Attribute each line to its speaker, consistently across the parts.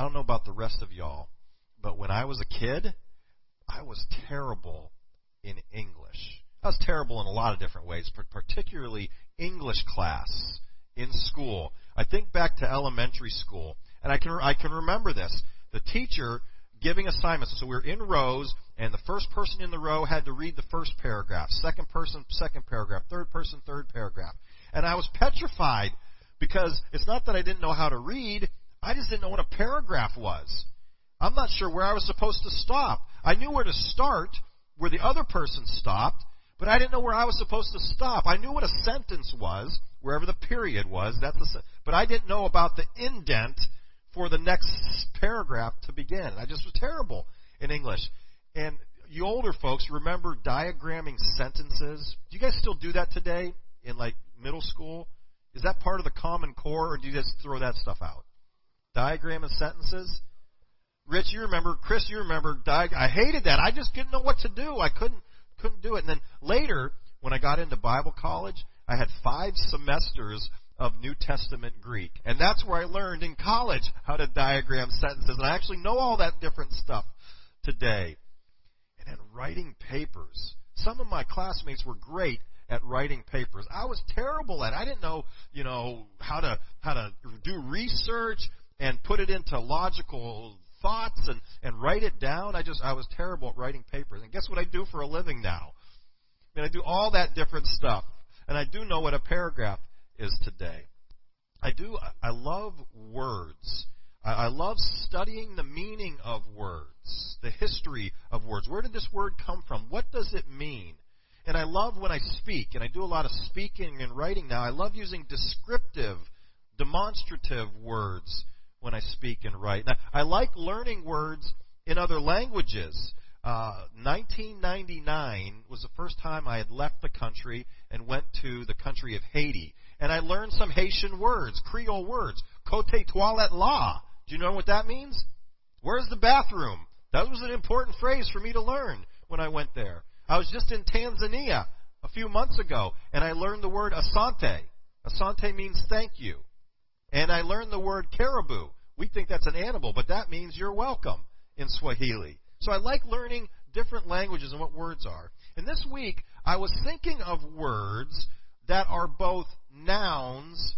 Speaker 1: I don't know about the rest of y'all, but when I was a kid, I was terrible in English. I was terrible in a lot of different ways, but particularly English class in school. I think back to elementary school, and I can I can remember this. The teacher giving assignments. So we were in rows, and the first person in the row had to read the first paragraph, second person, second paragraph, third person, third paragraph. And I was petrified because it's not that I didn't know how to read, I just didn't know what a paragraph was. I'm not sure where I was supposed to stop. I knew where to start, where the other person stopped, but I didn't know where I was supposed to stop. I knew what a sentence was, wherever the period was. A, but I didn't know about the indent for the next paragraph to begin. I just was terrible in English. And you older folks remember diagramming sentences. Do you guys still do that today in like middle school? Is that part of the Common Core, or do you just throw that stuff out? Diagramming sentences. Rich, you remember? Chris, you remember? Diag- I hated that. I just didn't know what to do. I couldn't couldn't do it. And then later, when I got into Bible college, I had five semesters of New Testament Greek. And that's where I learned in college how to diagram sentences. And I actually know all that different stuff today. And then writing papers. Some of my classmates were great at writing papers. I was terrible at it. I didn't know, you know, how to how to do research and put it into logical thoughts and, and write it down. I just I was terrible at writing papers. And guess what I do for a living now? I mean I do all that different stuff. And I do know what a paragraph is today. I do, I love words. I love studying the meaning of words, the history of words. Where did this word come from? What does it mean? And I love when I speak, and I do a lot of speaking and writing now. I love using descriptive, demonstrative words when I speak and write. Now, I like learning words in other languages. Uh, 1999 was the first time I had left the country and went to the country of Haiti and I learned some Haitian words, Creole words. Cote toilette la. Do you know what that means? Where's the bathroom? That was an important phrase for me to learn when I went there. I was just in Tanzania a few months ago, and I learned the word asante. Asante means thank you. And I learned the word caribou. We think that's an animal, but that means you're welcome in Swahili. So I like learning different languages and what words are. And this week, I was thinking of words that are both nouns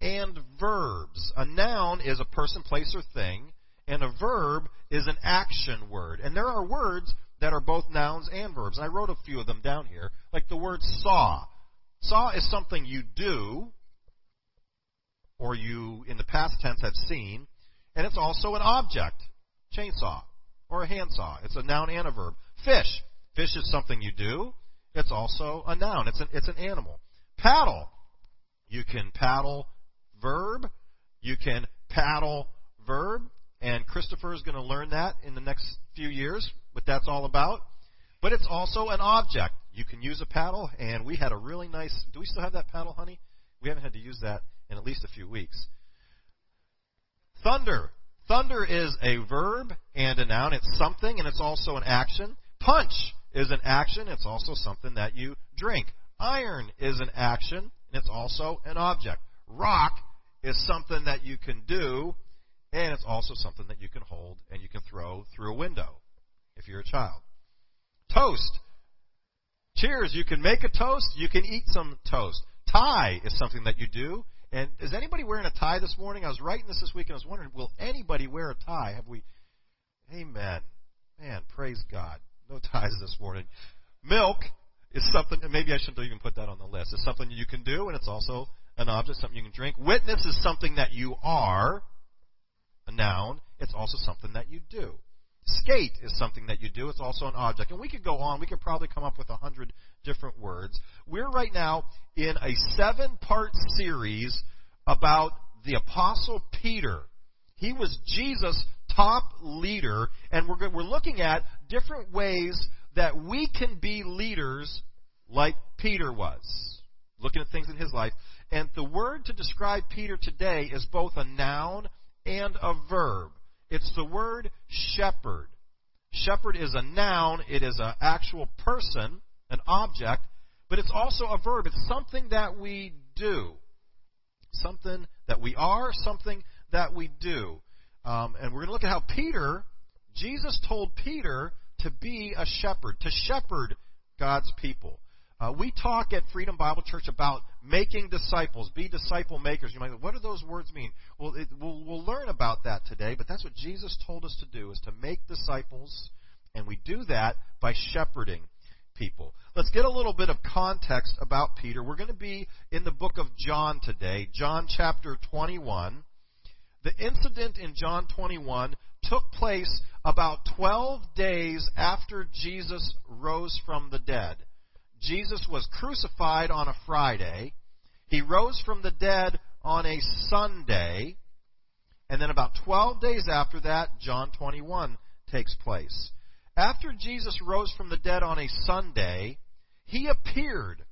Speaker 1: and verbs. A noun is a person, place, or thing, and a verb is an action word. And there are words that are both nouns and verbs. And I wrote a few of them down here, like the word saw. Saw is something you do, or you, in the past tense, have seen, and it's also an object. Chainsaw, or a handsaw. It's a noun and a verb. Fish. Fish is something you do. It's also a noun. It's an, it's an animal. Paddle. You can paddle verb. You can paddle verb. And Christopher is going to learn that in the next few years, what that's all about. But it's also an object. You can use a paddle, and we had a really nice. Do we still have that paddle, honey? We haven't had to use that in at least a few weeks. Thunder. Thunder is a verb and a noun. It's something, and it's also an action. Punch is an action. It's also something that you drink. Iron is an action, and it's also an object. Rock is something that you can do, and it's also something that you can hold and you can throw through a window if you're a child. Toast. Cheers. You can make a toast. You can eat some toast. Tie is something that you do. And is anybody wearing a tie this morning? I was writing this this week and I was wondering, will anybody wear a tie? Have we? Amen. Man, praise God. No ties this morning. Milk is something, and maybe I shouldn't even put that on the list. It's something you can do, and it's also an object, something you can drink. Witness is something that you are, a noun. It's also something that you do. Skate is something that you do. It's also an object. And we could go on. We could probably come up with a hundred different words. We're right now in a seven part series about the Apostle Peter. He was Jesus' top leader, and we're, we're looking at different ways that we can be leaders like Peter was, looking at things in his life. And the word to describe Peter today is both a noun and a verb. It's the word shepherd. Shepherd is a noun, it is an actual person, an object, but it's also a verb. It's something that we do. Something that we are, something that we do. Um, and we're going to look at how Peter, Jesus told Peter to be a shepherd, to shepherd God's people. Uh, we talk at Freedom Bible Church about making disciples, be disciple makers. You might go, what do those words mean? Well, it, we'll, we'll learn about that today, but that's what Jesus told us to do, is to make disciples, and we do that by shepherding people. Let's get a little bit of context about Peter. We're going to be in the book of John today, John chapter 21. The incident in John 21 took place about 12 days after Jesus rose from the dead. Jesus was crucified on a Friday. He rose from the dead on a Sunday. And then about 12 days after that, John 21 takes place. After Jesus rose from the dead on a Sunday, he appeared.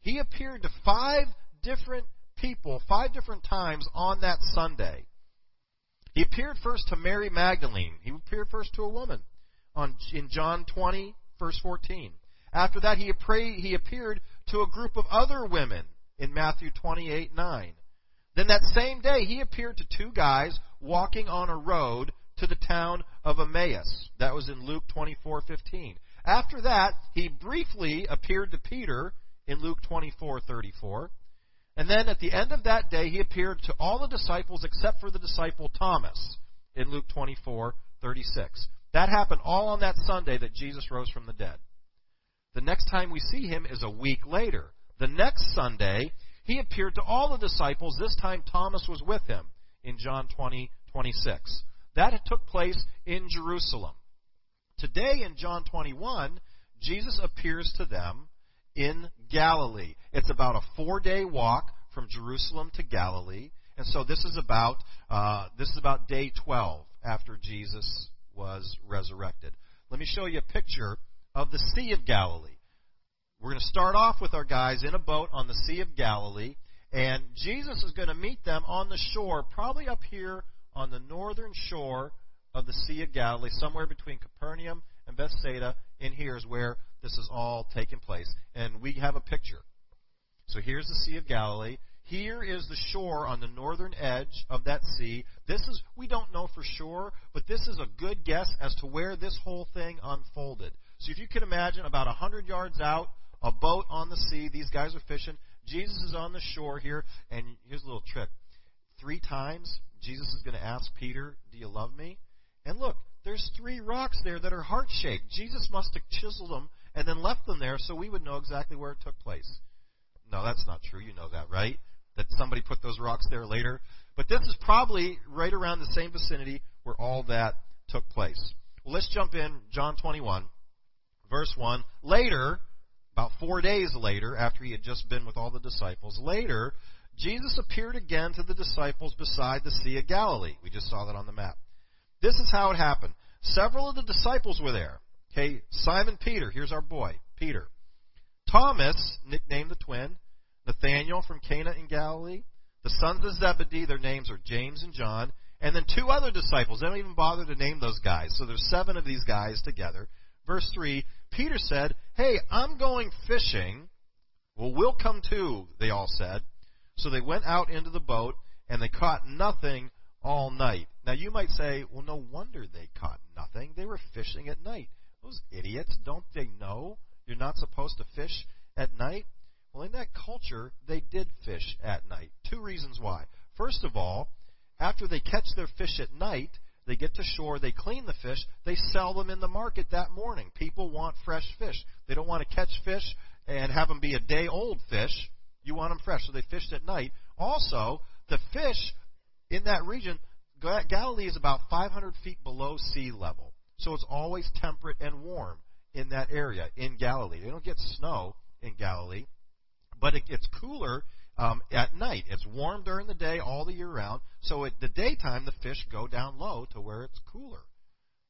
Speaker 1: He appeared to five different people, five different times on that Sunday. He appeared first to Mary Magdalene. He appeared first to a woman on, in John 20, verse 14. After that, he, appeared to a group of other women in Matthew 28 9. Then that same day, he appeared to two guys walking on a road to the town of Emmaus. That was in Luke 24:15. After that, he briefly appeared to Peter in Luke 24:34. And then at the end of that day, he appeared to all the disciples except for the disciple Thomas in Luke 24:36. That happened all on that Sunday that Jesus rose from the dead. The next time we see him is a week later. The next Sunday, he appeared to all the disciples. This time Thomas was with him in John 20, 26. That took place in Jerusalem. Today in John 21, Jesus appears to them in Galilee. It's about a four day walk from Jerusalem to Galilee. And so this is about uh, this is about day 12 after Jesus was resurrected. Let me show you a picture of the Sea of Galilee. We're going to start off with our guys in a boat on the Sea of Galilee, and Jesus is going to meet them on the shore, probably up here on the northern shore of the Sea of Galilee, somewhere between Capernaum and Bethsaida. In here is where this is all taking place. And we have a picture. So here's the Sea of Galilee. Here is the shore on the northern edge of that sea. This is, we don't know for sure, but this is a good guess as to where this whole thing unfolded. So if you can imagine about 100 yards out, a boat on the sea, these guys are fishing. Jesus is on the shore here, and here's a little trick. Three times, Jesus is going to ask Peter, Do you love me? And look, there's three rocks there that are heart shaped. Jesus must have chiseled them and then left them there so we would know exactly where it took place. No, that's not true. You know that, right? That somebody put those rocks there later. But this is probably right around the same vicinity where all that took place. Well, let's jump in, John 21, verse 1. Later, about four days later, after he had just been with all the disciples, later, Jesus appeared again to the disciples beside the Sea of Galilee. We just saw that on the map. This is how it happened. Several of the disciples were there. Okay, Simon Peter, here's our boy, Peter. Thomas, nicknamed the twin, Nathanael from Cana in Galilee, the sons of Zebedee, their names are James and John, and then two other disciples. They don't even bother to name those guys. So there's seven of these guys together. Verse 3 Peter said, Hey, I'm going fishing. Well, we'll come too, they all said. So they went out into the boat, and they caught nothing all night. Now you might say, well, no wonder they caught nothing. They were fishing at night. Those idiots, don't they know you're not supposed to fish at night? Well, in that culture, they did fish at night. Two reasons why. First of all, after they catch their fish at night, they get to shore, they clean the fish, they sell them in the market that morning. People want fresh fish. They don't want to catch fish and have them be a day old fish. You want them fresh. So they fished at night. Also, the fish in that region, Galilee is about 500 feet below sea level. So it's always temperate and warm in that area in Galilee. They don't get snow in Galilee, but it gets cooler um, at night. It's warm during the day all the year round. So at the daytime, the fish go down low to where it's cooler.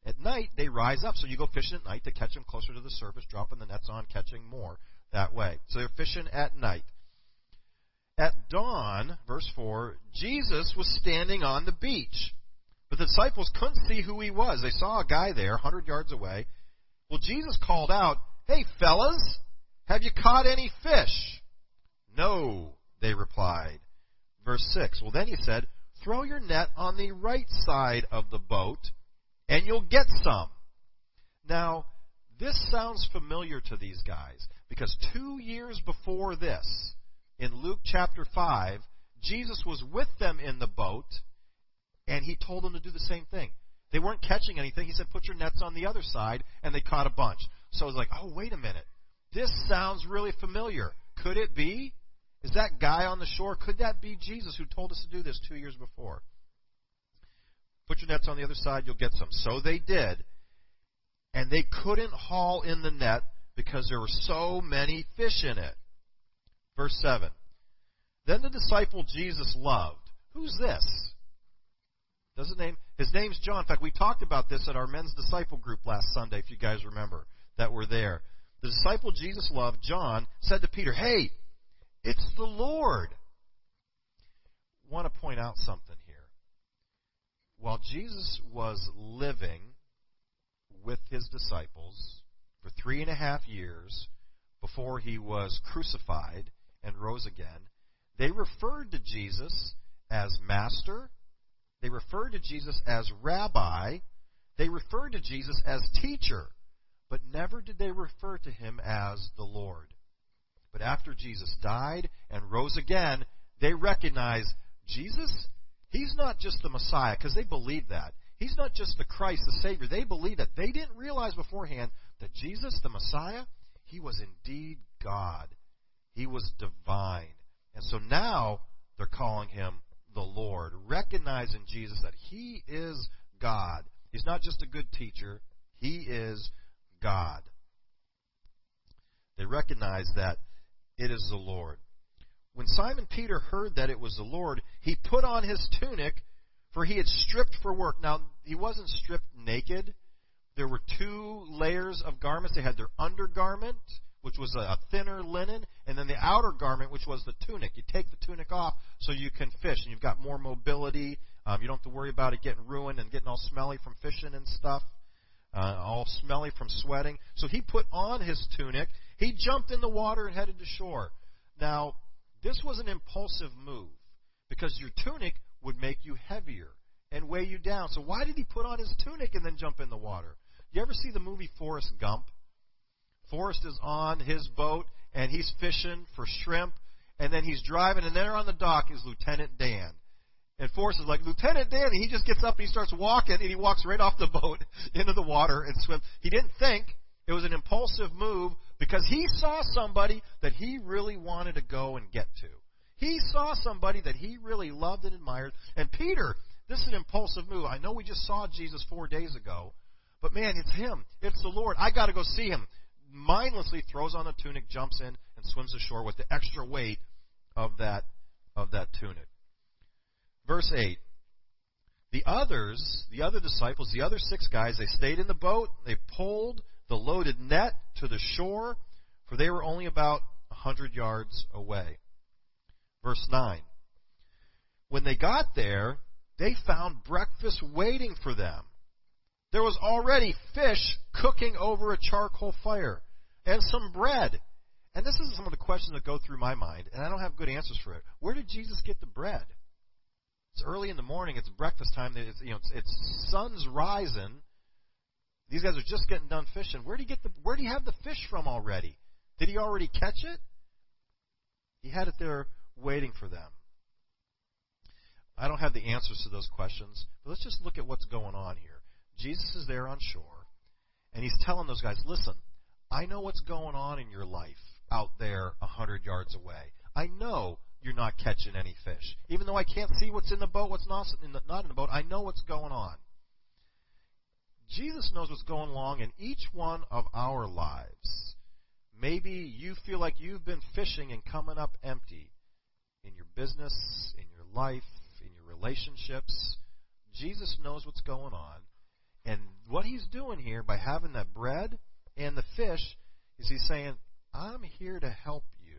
Speaker 1: At night, they rise up. So you go fishing at night to catch them closer to the surface, dropping the nets on, catching more that way. So they're fishing at night. At dawn, verse 4, Jesus was standing on the beach. But the disciples couldn't see who he was. They saw a guy there, 100 yards away. Well, Jesus called out, Hey, fellas, have you caught any fish? No, they replied. Verse 6, Well, then he said, throw your net on the right side of the boat, and you'll get some. Now, this sounds familiar to these guys because two years before this, in Luke chapter 5, Jesus was with them in the boat, and he told them to do the same thing. They weren't catching anything. He said, put your nets on the other side, and they caught a bunch. So I was like, oh, wait a minute. This sounds really familiar. Could it be? Is that guy on the shore? Could that be Jesus who told us to do this two years before? Put your nets on the other side, you'll get some. So they did. And they couldn't haul in the net because there were so many fish in it. Verse 7. Then the disciple Jesus loved. Who's this? Does his name? His name's John. In fact, we talked about this at our men's disciple group last Sunday, if you guys remember, that were there. The disciple Jesus loved, John, said to Peter, Hey, it's the Lord. I want to point out something here. While Jesus was living with his disciples for three and a half years before he was crucified and rose again, they referred to Jesus as Master. They referred to Jesus as Rabbi. They referred to Jesus as Teacher. But never did they refer to him as the Lord. But after Jesus died and rose again, they recognize Jesus, he's not just the Messiah, because they believed that. He's not just the Christ, the Savior. They believed that. They didn't realize beforehand that Jesus, the Messiah, he was indeed God. He was divine. And so now they're calling him the Lord, recognizing Jesus that he is God. He's not just a good teacher, he is God. They recognize that it is the Lord. When Simon Peter heard that it was the Lord, he put on his tunic, for he had stripped for work. Now, he wasn't stripped naked. There were two layers of garments. They had their undergarment, which was a thinner linen, and then the outer garment, which was the tunic. You take the tunic off so you can fish, and you've got more mobility. Um, you don't have to worry about it getting ruined and getting all smelly from fishing and stuff, uh, all smelly from sweating. So he put on his tunic. He jumped in the water and headed to shore. Now, this was an impulsive move because your tunic would make you heavier and weigh you down. So why did he put on his tunic and then jump in the water? You ever see the movie Forrest Gump? Forrest is on his boat and he's fishing for shrimp, and then he's driving, and there on the dock is Lieutenant Dan. And Forrest is like, Lieutenant Dan, and he just gets up and he starts walking, and he walks right off the boat into the water and swims. He didn't think. It was an impulsive move because he saw somebody that he really wanted to go and get to. He saw somebody that he really loved and admired. And Peter, this is an impulsive move. I know we just saw Jesus four days ago, but man, it's him. It's the Lord. I got to go see him mindlessly throws on the tunic, jumps in, and swims ashore with the extra weight of that of that tunic. Verse eight. The others, the other disciples, the other six guys, they stayed in the boat. They pulled the loaded net to the shore, for they were only about a hundred yards away. Verse nine. When they got there, they found breakfast waiting for them. There was already fish cooking over a charcoal fire and some bread. And this is some of the questions that go through my mind, and I don't have good answers for it. Where did Jesus get the bread? It's early in the morning. It's breakfast time. It's, you know, it's, it's sun's rising. These guys are just getting done fishing. Where did he get the? Where did he have the fish from already? Did he already catch it? He had it there waiting for them. I don't have the answers to those questions, but let's just look at what's going on here. Jesus is there on shore, and he's telling those guys, listen, I know what's going on in your life out there a hundred yards away. I know you're not catching any fish. Even though I can't see what's in the boat, what's not in the, not in the boat, I know what's going on. Jesus knows what's going on in each one of our lives. Maybe you feel like you've been fishing and coming up empty in your business, in your life, in your relationships. Jesus knows what's going on. And what he's doing here by having that bread and the fish is he's saying, I'm here to help you.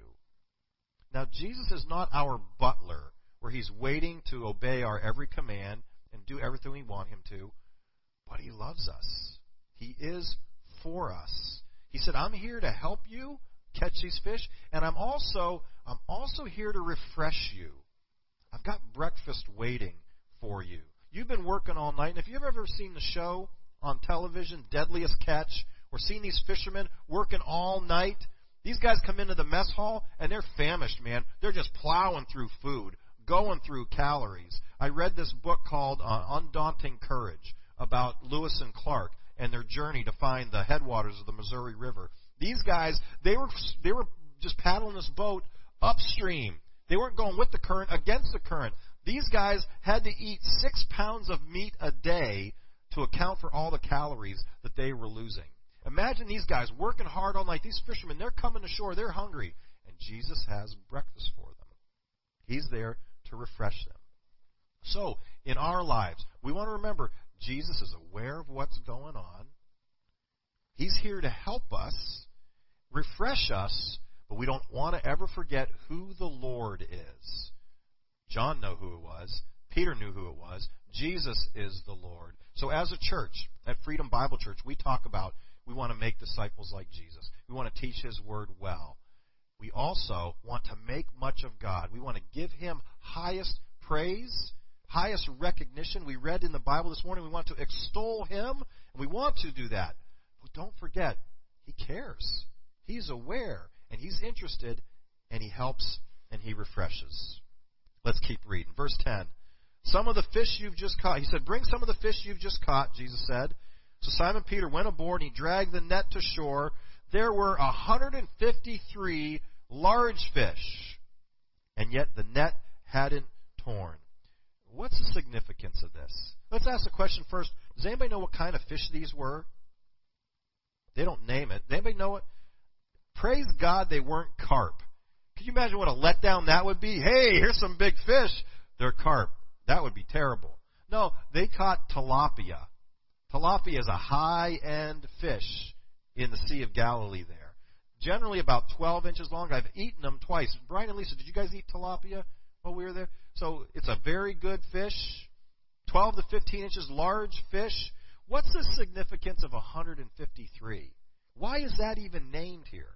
Speaker 1: Now, Jesus is not our butler, where he's waiting to obey our every command and do everything we want him to, but he loves us. He is for us. He said, I'm here to help you catch these fish, and I'm also I'm also here to refresh you. I've got breakfast waiting for you. You've been working all night, and if you've ever seen the show on television, Deadliest Catch, or seen these fishermen working all night, these guys come into the mess hall and they're famished, man. They're just plowing through food, going through calories. I read this book called uh, Undaunted Courage about Lewis and Clark and their journey to find the headwaters of the Missouri River. These guys, they were they were just paddling this boat upstream. They weren't going with the current, against the current. These guys had to eat six pounds of meat a day to account for all the calories that they were losing. Imagine these guys working hard all night. These fishermen, they're coming ashore, they're hungry, and Jesus has breakfast for them. He's there to refresh them. So, in our lives, we want to remember Jesus is aware of what's going on. He's here to help us, refresh us, but we don't want to ever forget who the Lord is. John knew who it was. Peter knew who it was. Jesus is the Lord. So as a church, at Freedom Bible Church, we talk about we want to make disciples like Jesus. We want to teach His Word well. We also want to make much of God. We want to give Him highest praise, highest recognition. We read in the Bible this morning we want to extol Him, and we want to do that. But don't forget, He cares. He's aware, and He's interested, and He helps, and He refreshes. Let's keep reading. Verse 10. Some of the fish you've just caught. He said, Bring some of the fish you've just caught, Jesus said. So Simon Peter went aboard and he dragged the net to shore. There were 153 large fish, and yet the net hadn't torn. What's the significance of this? Let's ask the question first. Does anybody know what kind of fish these were? They don't name it. Does anybody know it? Praise God they weren't carp. Can you imagine what a letdown that would be? Hey, here's some big fish. They're carp. That would be terrible. No, they caught tilapia. Tilapia is a high end fish in the Sea of Galilee there. Generally about 12 inches long. I've eaten them twice. Brian and Lisa, did you guys eat tilapia while we were there? So it's a very good fish. 12 to 15 inches large fish. What's the significance of 153? Why is that even named here?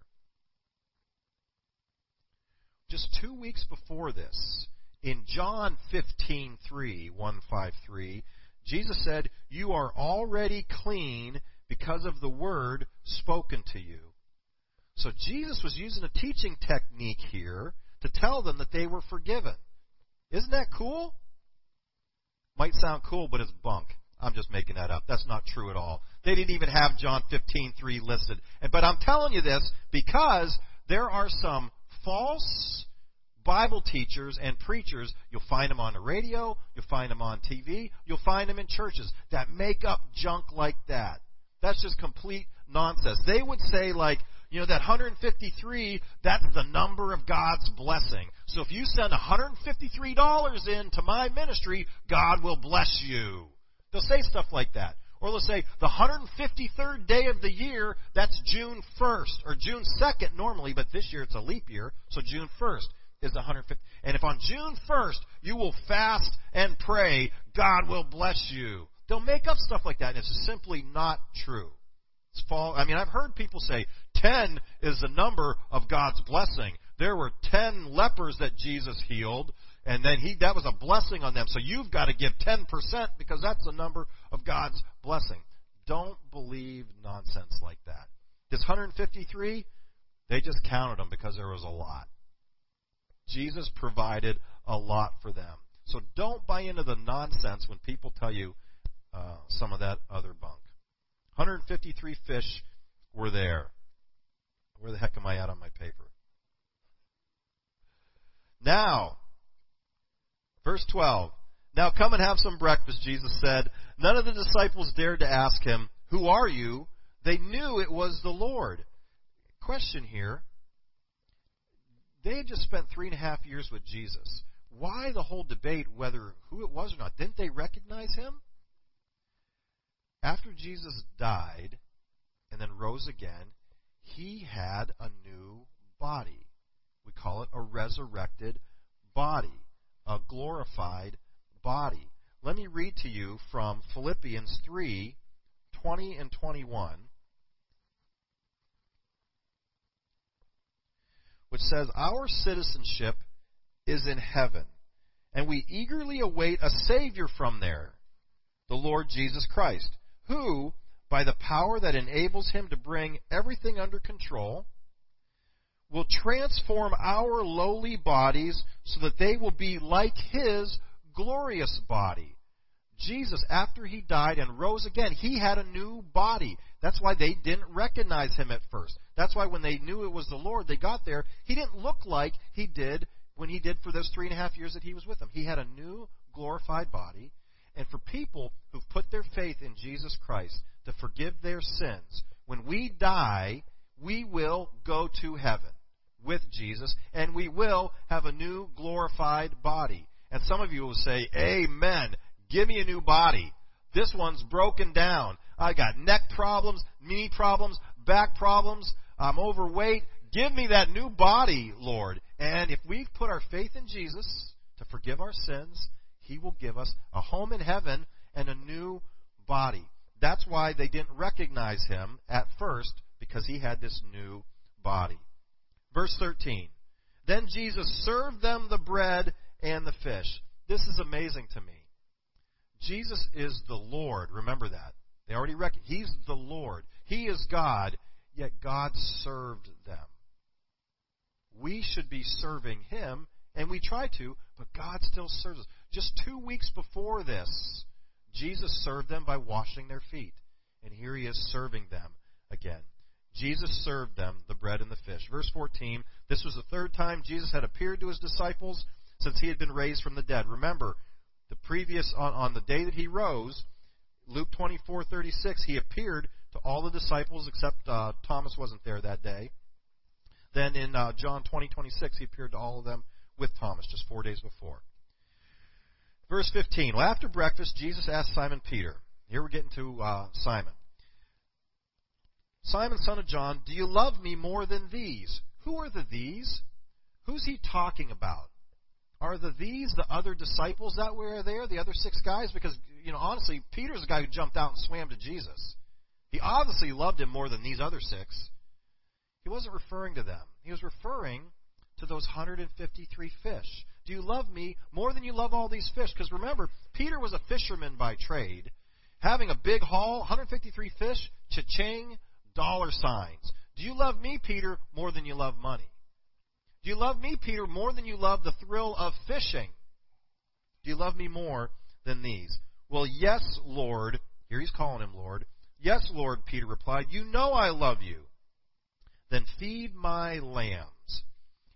Speaker 1: Just two weeks before this, in John 15:3, 153, Jesus said, You are already clean because of the word spoken to you. So Jesus was using a teaching technique here to tell them that they were forgiven. Isn't that cool? Might sound cool, but it's bunk. I'm just making that up. That's not true at all. They didn't even have John 15:3 listed. But I'm telling you this because there are some false Bible teachers and preachers, you'll find them on the radio, you'll find them on TV, you'll find them in churches that make up junk like that. That's just complete nonsense. They would say, like, you know, that 153, that's the number of God's blessing. So if you send $153 in to my ministry, God will bless you. They'll say stuff like that. Or they'll say the 153rd day of the year, that's June 1st, or June 2nd normally, but this year it's a leap year, so June 1st is 150. And if on June 1st you will fast and pray, God will bless you. They'll make up stuff like that, and it's simply not true. It's false. I mean, I've heard people say 10 is the number of God's blessing. There were 10 lepers that Jesus healed, and then he that was a blessing on them. So you've got to give 10% because that's the number of God's blessing. Don't believe nonsense like that. This 153, they just counted them because there was a lot. Jesus provided a lot for them. So don't buy into the nonsense when people tell you uh, some of that other bunk. 153 fish were there. Where the heck am I at on my paper? Now, verse 12. Now come and have some breakfast, Jesus said. None of the disciples dared to ask him, Who are you? They knew it was the Lord. Question here they had just spent three and a half years with Jesus. Why the whole debate whether who it was or not? Didn't they recognize him? After Jesus died and then rose again, he had a new body. We call it a resurrected body, a glorified body. Let me read to you from Philippians 3 20 and 21. which says, Our citizenship is in heaven, and we eagerly await a Savior from there, the Lord Jesus Christ, who, by the power that enables him to bring everything under control, will transform our lowly bodies so that they will be like his glorious body. Jesus, after he died and rose again, he had a new body. That's why they didn't recognize him at first. That's why when they knew it was the Lord, they got there. He didn't look like he did when he did for those three and a half years that he was with them. He had a new glorified body. And for people who've put their faith in Jesus Christ to forgive their sins, when we die, we will go to heaven with Jesus, and we will have a new glorified body. And some of you will say, Amen. Give me a new body. This one's broken down. I got neck problems, knee problems, back problems. I'm overweight. Give me that new body, Lord. And if we've put our faith in Jesus to forgive our sins, He will give us a home in heaven and a new body. That's why they didn't recognize Him at first, because He had this new body. Verse 13. Then Jesus served them the bread and the fish. This is amazing to me. Jesus is the Lord. Remember that. They already reckon He's the Lord. He is God, yet God served them. We should be serving Him, and we try to, but God still serves us. Just two weeks before this, Jesus served them by washing their feet. And here He is serving them again. Jesus served them the bread and the fish. Verse 14 This was the third time Jesus had appeared to his disciples since he had been raised from the dead. Remember, the previous, on, on the day that he rose, Luke 24:36, he appeared to all the disciples except uh, Thomas wasn't there that day. Then in uh, John 20:26, he appeared to all of them with Thomas just four days before. Verse 15. Well, after breakfast, Jesus asked Simon Peter. Here we're getting to uh, Simon. Simon, son of John, do you love me more than these? Who are the these? Who's he talking about? Are the these the other disciples that were there, the other six guys? Because, you know, honestly, Peter's the guy who jumped out and swam to Jesus. He obviously loved him more than these other six. He wasn't referring to them. He was referring to those 153 fish. Do you love me more than you love all these fish? Because remember, Peter was a fisherman by trade. Having a big haul, 153 fish, cha-ching, dollar signs. Do you love me, Peter, more than you love money? Do you love me, Peter, more than you love the thrill of fishing? Do you love me more than these? Well, yes, Lord. Here he's calling him Lord. Yes, Lord, Peter replied. You know I love you. Then feed my lambs.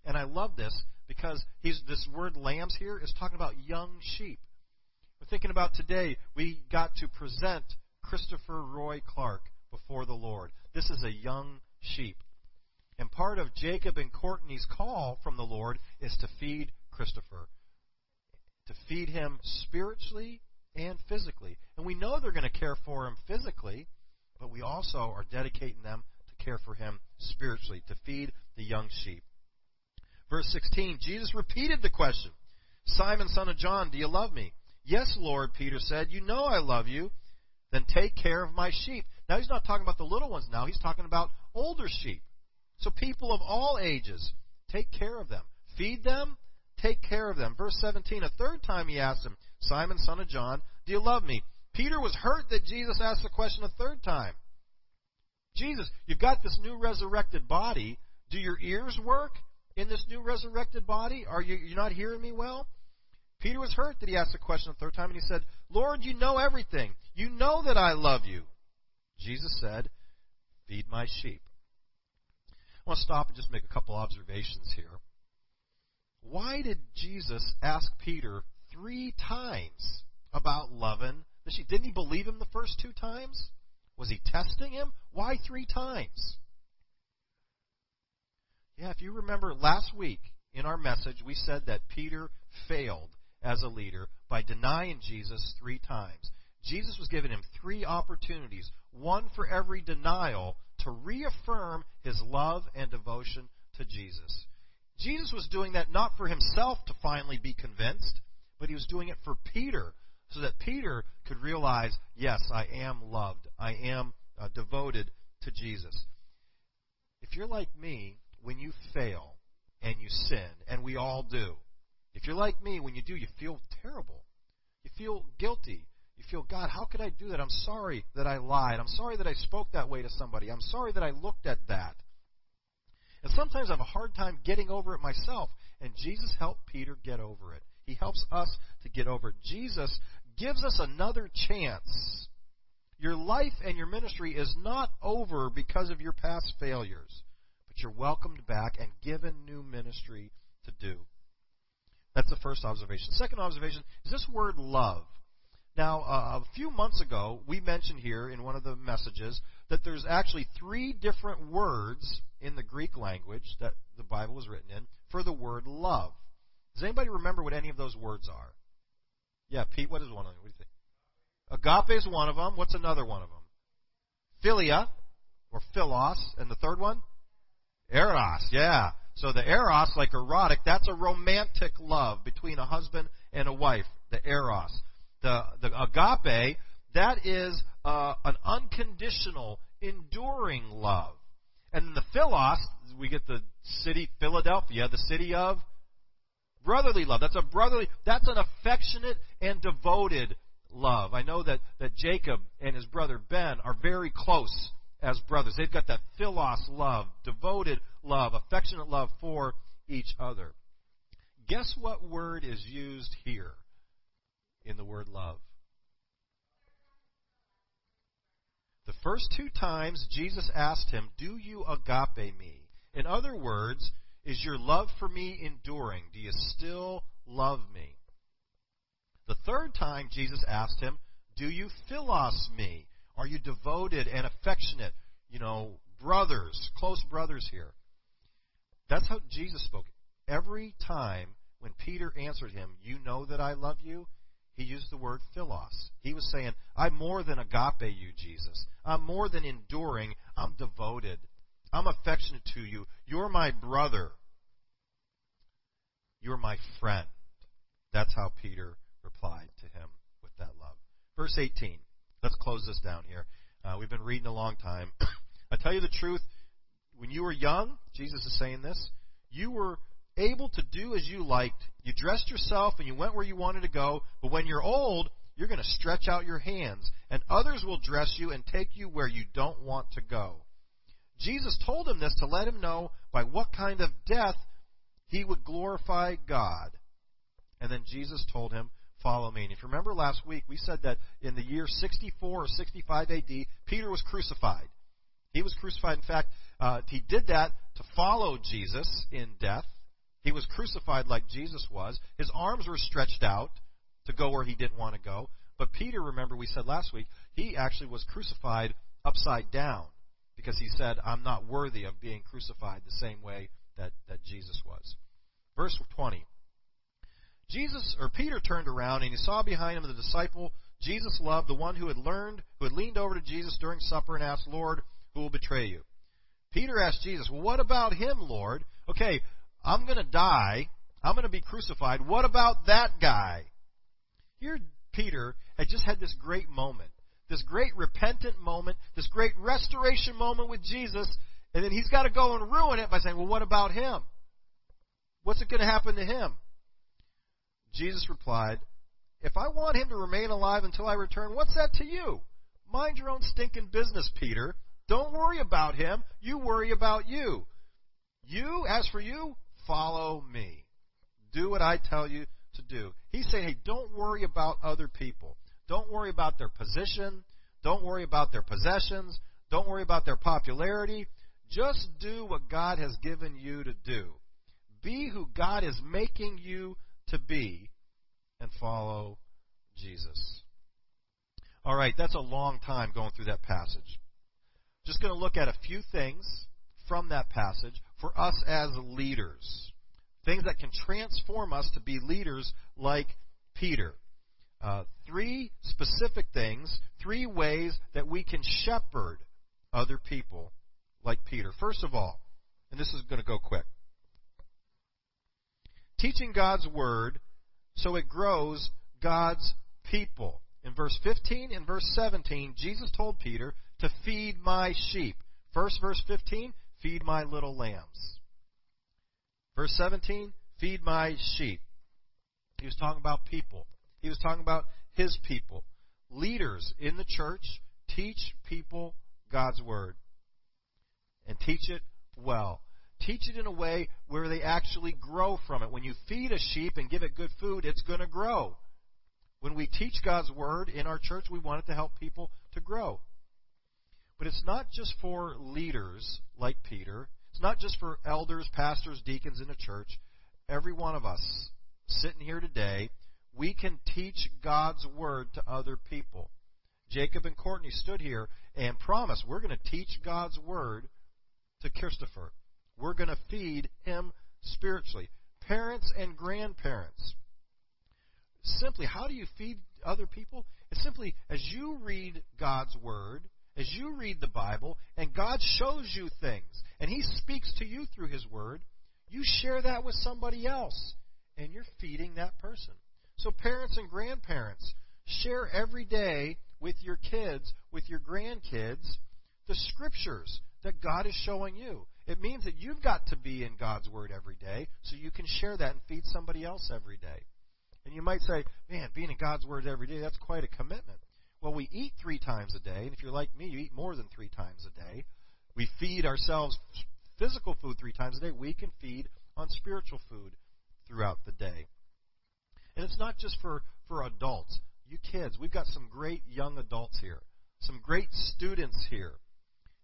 Speaker 1: And I love this because he's, this word lambs here is talking about young sheep. We're thinking about today, we got to present Christopher Roy Clark before the Lord. This is a young sheep. And part of Jacob and Courtney's call from the Lord is to feed Christopher, to feed him spiritually and physically. And we know they're going to care for him physically, but we also are dedicating them to care for him spiritually, to feed the young sheep. Verse 16, Jesus repeated the question Simon, son of John, do you love me? Yes, Lord, Peter said. You know I love you. Then take care of my sheep. Now he's not talking about the little ones now. He's talking about older sheep. So people of all ages, take care of them. Feed them, take care of them. Verse 17, a third time he asked him, Simon, son of John, do you love me? Peter was hurt that Jesus asked the question a third time. Jesus, you've got this new resurrected body. Do your ears work in this new resurrected body? Are you you're not hearing me well? Peter was hurt that he asked the question a third time, and he said, Lord, you know everything. You know that I love you. Jesus said, Feed my sheep. I want to stop and just make a couple observations here. Why did Jesus ask Peter three times about loving the sheep? Didn't he believe him the first two times? Was he testing him? Why three times? Yeah, if you remember last week in our message, we said that Peter failed as a leader by denying Jesus three times. Jesus was giving him three opportunities, one for every denial, to reaffirm his love and devotion to Jesus. Jesus was doing that not for himself to finally be convinced, but he was doing it for Peter, so that Peter could realize, yes, I am loved. I am uh, devoted to Jesus. If you're like me, when you fail and you sin, and we all do, If you're like me, when you do, you feel terrible. You feel guilty. You feel, God, how could I do that? I'm sorry that I lied. I'm sorry that I spoke that way to somebody. I'm sorry that I looked at that. And sometimes I have a hard time getting over it myself. And Jesus helped Peter get over it. He helps us to get over it. Jesus gives us another chance. Your life and your ministry is not over because of your past failures, you're welcomed back and given new ministry to do. That's the first observation. Second observation is this word love. Now, uh, a few months ago, we mentioned here in one of the messages that there's actually three different words in the Greek language that the Bible was written in for the word love. Does anybody remember what any of those words are? Yeah, Pete, what is one of them? What do you think? Agape is one of them. What's another one of them? Philia, or philos, and the third one? Eros, yeah. So the eros, like erotic, that's a romantic love between a husband and a wife. The eros. The the agape, that is uh, an unconditional, enduring love. And the philos, we get the city Philadelphia, the city of brotherly love. That's a brotherly. That's an affectionate and devoted love. I know that that Jacob and his brother Ben are very close as brothers. They've got that philos love, devoted love, affectionate love for each other. Guess what word is used here in the word love? The first two times Jesus asked him, Do you agape me? In other words, is your love for me enduring? Do you still love me? The third time Jesus asked him, Do you philos me? Are you devoted and affectionate? You know, brothers, close brothers here. That's how Jesus spoke. Every time when Peter answered him, You know that I love you, he used the word philos. He was saying, I'm more than agape you, Jesus. I'm more than enduring. I'm devoted. I'm affectionate to you. You're my brother. You're my friend. That's how Peter replied to him with that love. Verse 18. Let's close this down here. Uh, we've been reading a long time. I tell you the truth, when you were young, Jesus is saying this, you were able to do as you liked. You dressed yourself and you went where you wanted to go. But when you're old, you're going to stretch out your hands, and others will dress you and take you where you don't want to go. Jesus told him this to let him know by what kind of death he would glorify God. And then Jesus told him, Follow me. And if you remember last week, we said that in the year 64 or 65 AD, Peter was crucified. He was crucified. In fact, uh, he did that to follow Jesus in death. He was crucified like Jesus was. His arms were stretched out to go where he didn't want to go. But Peter, remember we said last week, he actually was crucified upside down because he said, I'm not worthy of being crucified the same way that, that Jesus was. Verse 20. Jesus or Peter turned around and he saw behind him the disciple Jesus loved, the one who had learned, who had leaned over to Jesus during supper and asked, Lord, who will betray you? Peter asked Jesus, Well, what about him, Lord? Okay, I'm going to die. I'm going to be crucified. What about that guy? Here, Peter had just had this great moment, this great repentant moment, this great restoration moment with Jesus, and then he's got to go and ruin it by saying, Well, what about him? What's it going to happen to him? Jesus replied, If I want him to remain alive until I return, what's that to you? Mind your own stinking business, Peter. Don't worry about him. You worry about you. You, as for you, follow me. Do what I tell you to do. He's saying, hey, don't worry about other people. Don't worry about their position. Don't worry about their possessions. Don't worry about their popularity. Just do what God has given you to do. Be who God is making you to be and follow Jesus. All right, that's a long time going through that passage. Just going to look at a few things from that passage for us as leaders. Things that can transform us to be leaders like Peter. Uh, three specific things, three ways that we can shepherd other people like Peter. First of all, and this is going to go quick teaching God's word so it grows God's people. In verse 15 and verse 17, Jesus told Peter to feed my sheep. First, verse 15, feed my little lambs. Verse 17, feed my sheep. He was talking about people. He was talking about his people. Leaders in the church teach people God's word and teach it well. Teach it in a way where they actually grow from it. When you feed a sheep and give it good food, it's going to grow. When we teach God's word in our church, we want it to help people to grow. But it's not just for leaders like Peter. It's not just for elders, pastors, deacons in a church. Every one of us sitting here today, we can teach God's word to other people. Jacob and Courtney stood here and promised we're going to teach God's word to Christopher. We're going to feed him spiritually. Parents and grandparents. Simply, how do you feed other people? It's simply as you read God's word, as you read the Bible, and God shows you things, and He speaks to you through His word, you share that with somebody else, and you're feeding that person. So, parents and grandparents, share every day with your kids, with your grandkids, the scriptures that God is showing you. It means that you've got to be in God's Word every day so you can share that and feed somebody else every day. And you might say, man, being in God's Word every day, that's quite a commitment. Well, we eat three times a day, and if you're like me, you eat more than three times a day. We feed ourselves physical food three times a day. We can feed on spiritual food throughout the day. And it's not just for, for adults. You kids, we've got some great young adults here, some great students here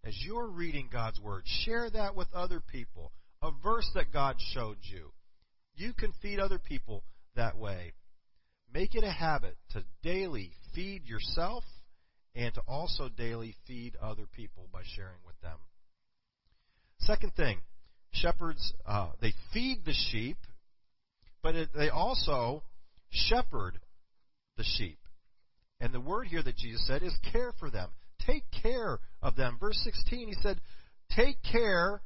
Speaker 1: as you're reading God's Word, share that with other people. A verse that God showed you. You can feed other people that way. Make it a habit to daily feed yourself and to also daily feed other people by sharing with them. Second thing, shepherds, uh, they feed the sheep, but it, they also shepherd the sheep. And the word here that Jesus said is care for them. Take care of them. Verse 16, he said, Take care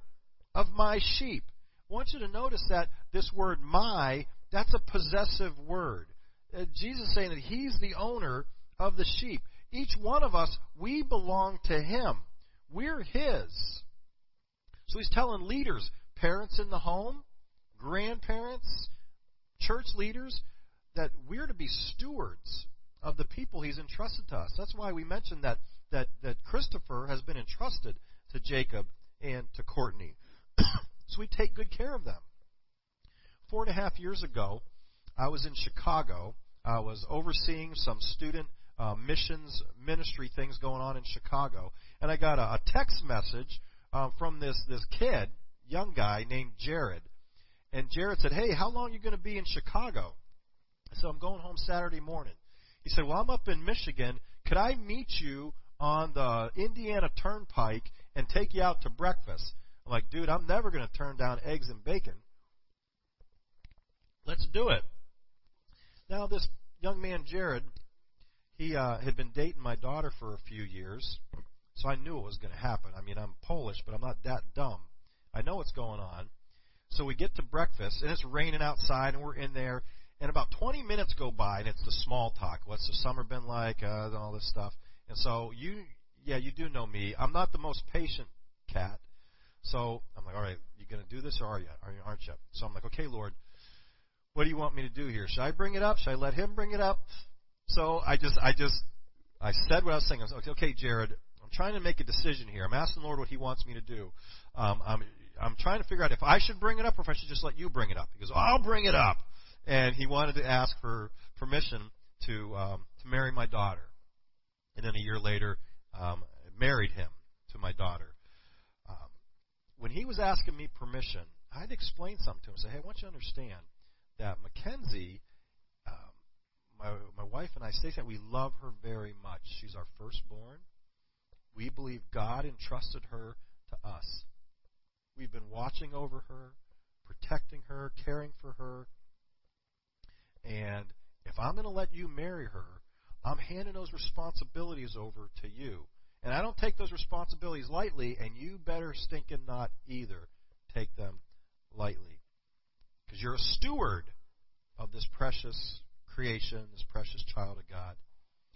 Speaker 1: of my sheep. I want you to notice that this word my, that's a possessive word. Uh, Jesus is saying that he's the owner of the sheep. Each one of us, we belong to him. We're his. So he's telling leaders, parents in the home, grandparents, church leaders, that we're to be stewards of the people he's entrusted to us. That's why we mentioned that that, that Christopher has been entrusted to Jacob and to Courtney. so we take good care of them. Four and a half years ago, I was in Chicago. I was overseeing some student uh, missions ministry things going on in Chicago, and I got a, a text message uh, from this this kid, young guy named Jared. And Jared said, "Hey, how long are you going to be in Chicago?" Said, "I'm going home Saturday morning." He said, "Well, I'm up in Michigan. Could I meet you on the Indiana Turnpike and take you out to breakfast. I'm like, dude, I'm never going to turn down eggs and bacon. Let's do it. Now, this young man, Jared, he uh, had been dating my daughter for a few years, so I knew it was going to happen. I mean, I'm Polish, but I'm not that dumb. I know what's going on. So we get to breakfast, and it's raining outside, and we're in there, and about 20 minutes go by, and it's the small talk. What's the summer been like? Uh, and all this stuff. And so you, yeah, you do know me. I'm not the most patient cat. So I'm like, all right, you going to do this or are you? Are you, aren't you? So I'm like, okay, Lord, what do you want me to do here? Should I bring it up? Should I let him bring it up? So I just, I just, I said what I was saying. I was like, okay, Jared, I'm trying to make a decision here. I'm asking the Lord what He wants me to do. Um, I'm, I'm trying to figure out if I should bring it up or if I should just let you bring it up. He goes, I'll bring it up. And he wanted to ask for permission to um, to marry my daughter and then a year later um, married him to my daughter. Um, when he was asking me permission, I had to explain something to him. Say, hey, I want you to understand that Mackenzie, um, my my wife and I, Stacey, we love her very much. She's our firstborn. We believe God entrusted her to us. We've been watching over her, protecting her, caring for her. And if I'm going to let you marry her, I'm handing those responsibilities over to you. And I don't take those responsibilities lightly, and you better stinking not either take them lightly. Because you're a steward of this precious creation, this precious child of God.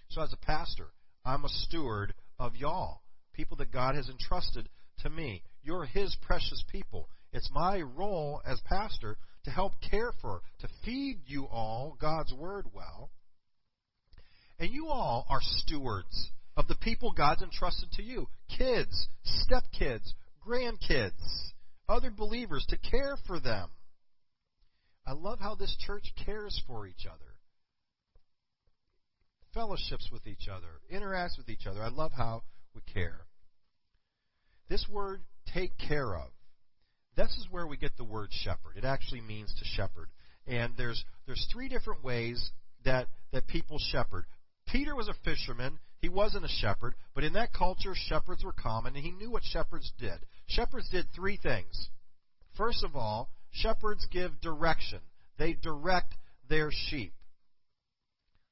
Speaker 1: So, as a pastor, I'm a steward of y'all, people that God has entrusted to me. You're His precious people. It's my role as pastor to help care for, to feed you all God's word well. And you all are stewards of the people God's entrusted to you kids, stepkids, grandkids, other believers, to care for them. I love how this church cares for each other, fellowships with each other, interacts with each other. I love how we care. This word, take care of, this is where we get the word shepherd. It actually means to shepherd. And there's there's three different ways that, that people shepherd. Peter was a fisherman. He wasn't a shepherd, but in that culture, shepherds were common, and he knew what shepherds did. Shepherds did three things. First of all, shepherds give direction. They direct their sheep.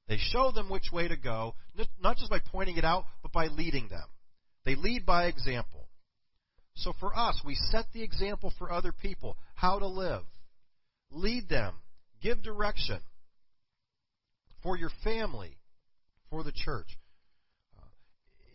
Speaker 1: They show them which way to go, not just by pointing it out, but by leading them. They lead by example. So for us, we set the example for other people how to live. Lead them. Give direction. For your family. For the church. Uh,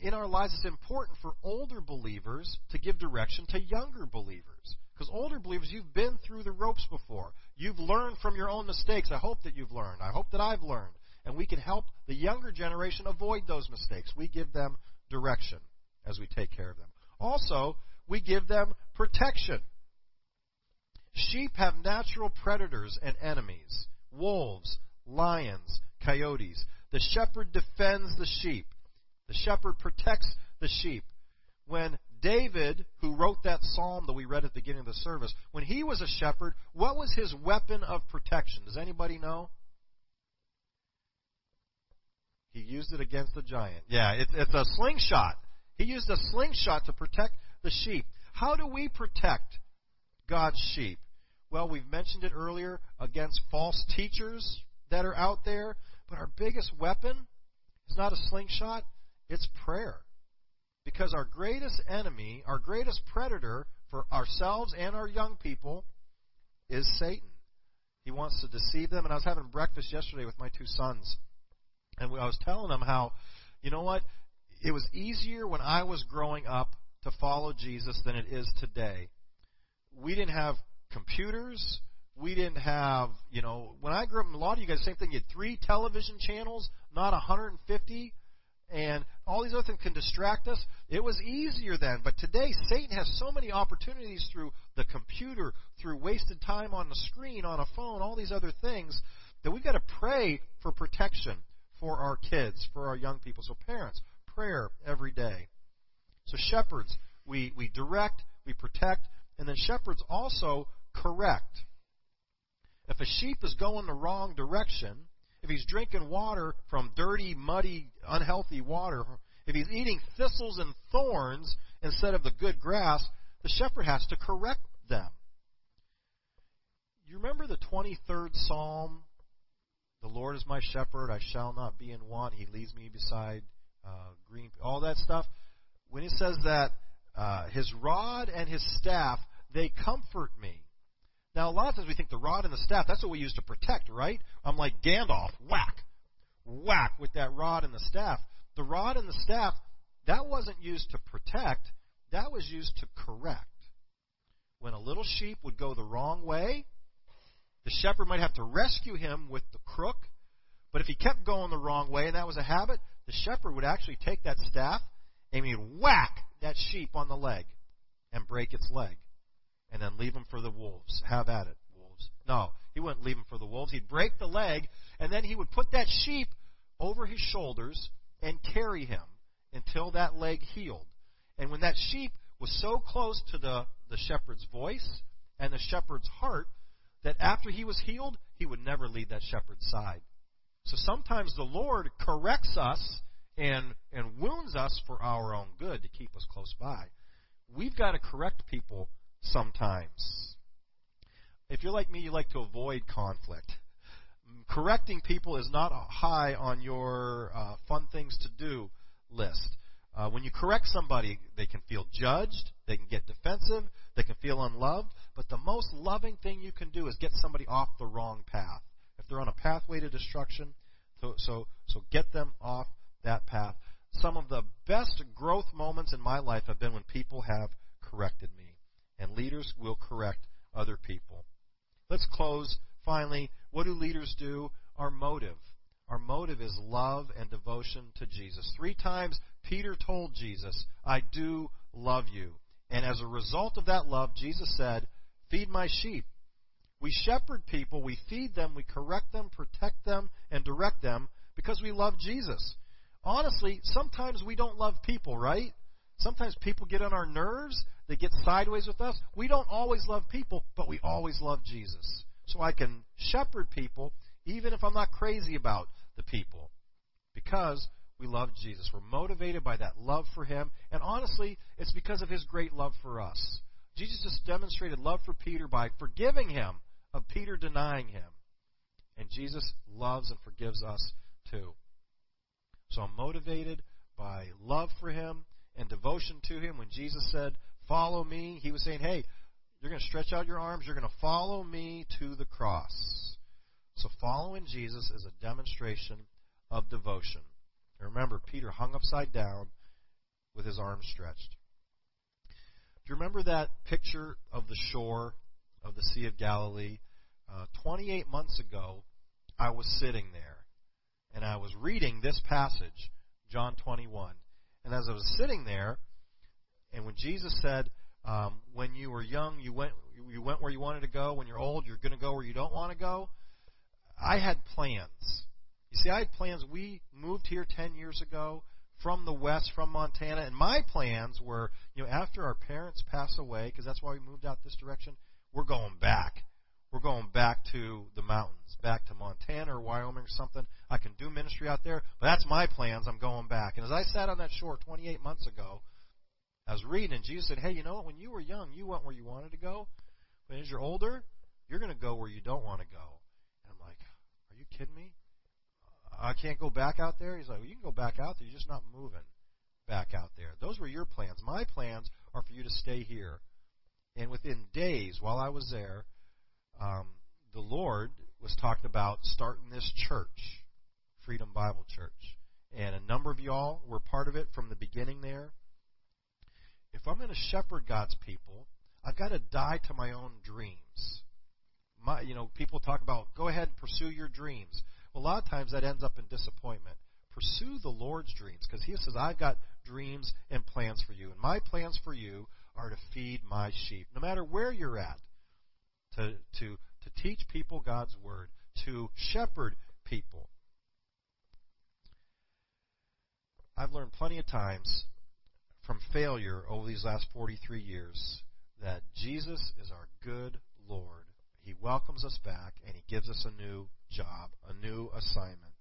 Speaker 1: in our lives, it's important for older believers to give direction to younger believers. Because older believers, you've been through the ropes before. You've learned from your own mistakes. I hope that you've learned. I hope that I've learned. And we can help the younger generation avoid those mistakes. We give them direction as we take care of them. Also, we give them protection. Sheep have natural predators and enemies wolves, lions, coyotes. The shepherd defends the sheep. The shepherd protects the sheep. When David, who wrote that psalm that we read at the beginning of the service, when he was a shepherd, what was his weapon of protection? Does anybody know? He used it against the giant. Yeah, it's, it's a slingshot. He used a slingshot to protect the sheep. How do we protect God's sheep? Well, we've mentioned it earlier against false teachers that are out there, but our biggest weapon is not a slingshot, it's prayer. Because our greatest enemy, our greatest predator for ourselves and our young people is Satan. He wants to deceive them. And I was having breakfast yesterday with my two sons. And I was telling them how, you know what? It was easier when I was growing up to follow Jesus than it is today. We didn't have computers. We didn't have, you know, when I grew up, a lot of you guys, same thing. You had three television channels, not 150, and all these other things can distract us. It was easier then, but today Satan has so many opportunities through the computer, through wasted time on the screen, on a phone, all these other things, that we've got to pray for protection for our kids, for our young people. So parents, prayer every day. So shepherds, we, we direct, we protect, and then shepherds also correct. If a sheep is going the wrong direction, if he's drinking water from dirty, muddy, unhealthy water, if he's eating thistles and thorns instead of the good grass, the shepherd has to correct them. You remember the 23rd Psalm? The Lord is my shepherd, I shall not be in want. He leads me beside uh, green, all that stuff when he says that uh, his rod and his staff, they comfort me. Now, a lot of times we think the rod and the staff, that's what we use to protect, right? I'm like Gandalf, whack, whack with that rod and the staff. The rod and the staff, that wasn't used to protect, that was used to correct. When a little sheep would go the wrong way, the shepherd might have to rescue him with the crook. But if he kept going the wrong way, and that was a habit, the shepherd would actually take that staff and he'd whack that sheep on the leg and break its leg and then leave him for the wolves. Have at it, wolves. No, he wouldn't leave him for the wolves. He'd break the leg and then he would put that sheep over his shoulders and carry him until that leg healed. And when that sheep was so close to the, the shepherd's voice and the shepherd's heart that after he was healed, he would never leave that shepherd's side. So sometimes the Lord corrects us and, and wounds us for our own good to keep us close by. We've got to correct people sometimes. If you're like me, you like to avoid conflict. Correcting people is not high on your uh, fun things to do list. Uh, when you correct somebody, they can feel judged, they can get defensive, they can feel unloved, but the most loving thing you can do is get somebody off the wrong path. If they're on a pathway to destruction, so, so, so get them off that path. Some of the best growth moments in my life have been when people have corrected me. And leaders will correct other people. Let's close finally. What do leaders do? Our motive. Our motive is love and devotion to Jesus. Three times Peter told Jesus, I do love you. And as a result of that love, Jesus said, Feed my sheep. We shepherd people, we feed them, we correct them, protect them, and direct them because we love Jesus. Honestly, sometimes we don't love people, right? Sometimes people get on our nerves, they get sideways with us. We don't always love people, but we always love Jesus. So I can shepherd people even if I'm not crazy about the people because we love Jesus. We're motivated by that love for Him, and honestly, it's because of His great love for us. Jesus just demonstrated love for Peter by forgiving him of Peter denying him. And Jesus loves and forgives us too. So I'm motivated by love for him and devotion to him. When Jesus said, Follow me, he was saying, Hey, you're going to stretch out your arms, you're going to follow me to the cross. So following Jesus is a demonstration of devotion. And remember, Peter hung upside down with his arms stretched. Do you remember that picture of the shore of the Sea of Galilee? Uh, 28 months ago, I was sitting there and I was reading this passage, John 21. And as I was sitting there, and when Jesus said, um, "When you were young, you went you went where you wanted to go. When you're old, you're going to go where you don't want to go," I had plans. You see, I had plans. We moved here 10 years ago from the west, from Montana, and my plans were, you know, after our parents pass away, because that's why we moved out this direction, we're going back. We're going back to the mountains, back to Montana or Wyoming or something. I can do ministry out there, but that's my plans. I'm going back. And as I sat on that shore 28 months ago, I was reading, and Jesus said, Hey, you know what? When you were young, you went where you wanted to go. But as you're older, you're going to go where you don't want to go. And I'm like, Are you kidding me? I can't go back out there. He's like, well, you can go back out there. You're just not moving back out there. Those were your plans. My plans are for you to stay here. And within days, while I was there, um, the Lord was talking about starting this church, Freedom Bible Church. And a number of y'all were part of it from the beginning there. If I'm going to shepherd God's people, I've got to die to my own dreams. My, you know, people talk about go ahead and pursue your dreams. Well, a lot of times that ends up in disappointment. Pursue the Lord's dreams because He says, I've got dreams and plans for you. And my plans for you are to feed my sheep, no matter where you're at, to, to, to teach people God's Word, to shepherd people. I've learned plenty of times from failure over these last 43 years that Jesus is our good Lord. He welcomes us back and He gives us a new job, a new assignment.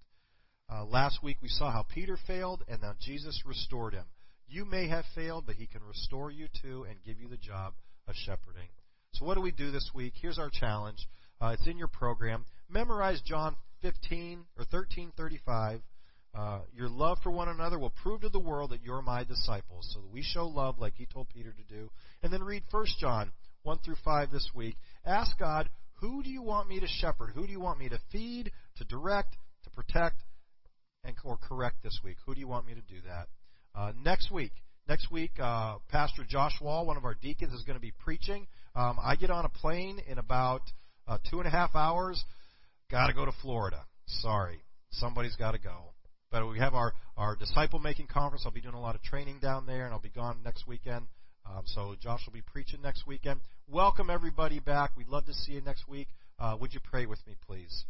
Speaker 1: Uh, last week we saw how Peter failed and now Jesus restored him. You may have failed, but he can restore you too and give you the job of shepherding. So what do we do this week? Here's our challenge. Uh, it's in your program. Memorize John 15 or 13:35. Uh, your love for one another will prove to the world that you're my disciples. So that we show love like he told Peter to do. And then read 1 John 1 through 5 this week. Ask God, who do you want me to shepherd? Who do you want me to feed, to direct, to protect, and or correct this week? Who do you want me to do that? Uh, next week, next week, uh, Pastor Josh Wall, one of our deacons, is going to be preaching. Um, I get on a plane in about uh, two and a half hours. Got to go to Florida. Sorry, somebody's got to go. But we have our our disciple making conference. I'll be doing a lot of training down there, and I'll be gone next weekend. Um, so Josh will be preaching next weekend. Welcome everybody back. We'd love to see you next week. Uh, would you pray with me, please?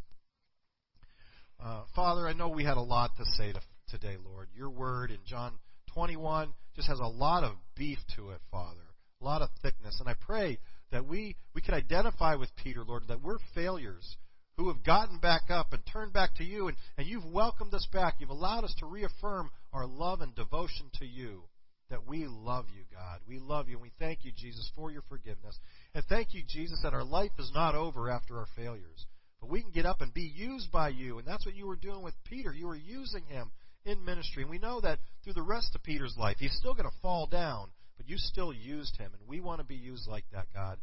Speaker 1: Uh, Father, I know we had a lot to say to, today, Lord. Your word in John 21 just has a lot of beef to it, Father, a lot of thickness. And I pray that we, we can identify with Peter, Lord, that we're failures who have gotten back up and turned back to you, and, and you've welcomed us back. You've allowed us to reaffirm our love and devotion to you that we love you, God. We love you, and we thank you, Jesus, for your forgiveness. And thank you, Jesus, that our life is not over after our failures. But we can get up and be used by you. And that's what you were doing with Peter. You were using him in ministry. And we know that through the rest of Peter's life, he's still going to fall down, but you still used him. And we want to be used like that, God.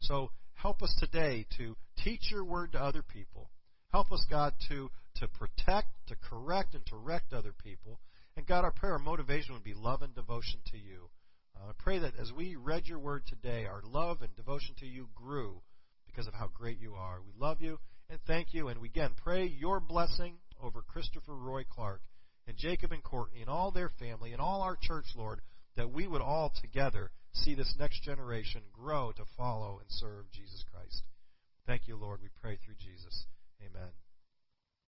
Speaker 1: So help us today to teach your word to other people. Help us, God, to, to protect, to correct, and to direct other people. And God, our prayer, our motivation would be love and devotion to you. Uh, I pray that as we read your word today, our love and devotion to you grew because of how great you are. We love you and thank you. And we again pray your blessing over Christopher Roy Clark and Jacob and Courtney and all their family and all our church, Lord, that we would all together see this next generation grow to follow and serve Jesus Christ. Thank you, Lord. We pray through Jesus. Amen.